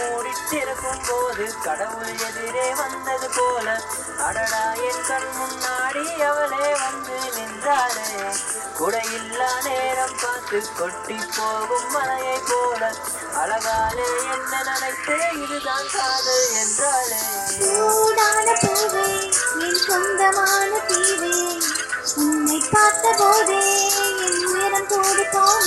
மூடித்திருக்கும் போது கடவுள் எதிரே வந்தது போல. அடடா என் கண் முன்னாடி அவளே வந்து நின்றாளே. குடையில்லா நேரம் பார்த்து கொட்டி போகும் மலையை போல. அழகாலே என்ன நினைத்து இதுதான் காதல் என்றாளே. சூடான பூவே என் சொந்தமான தீவே உன்னை பார்த்த போதே என் உயரம் தோடு போன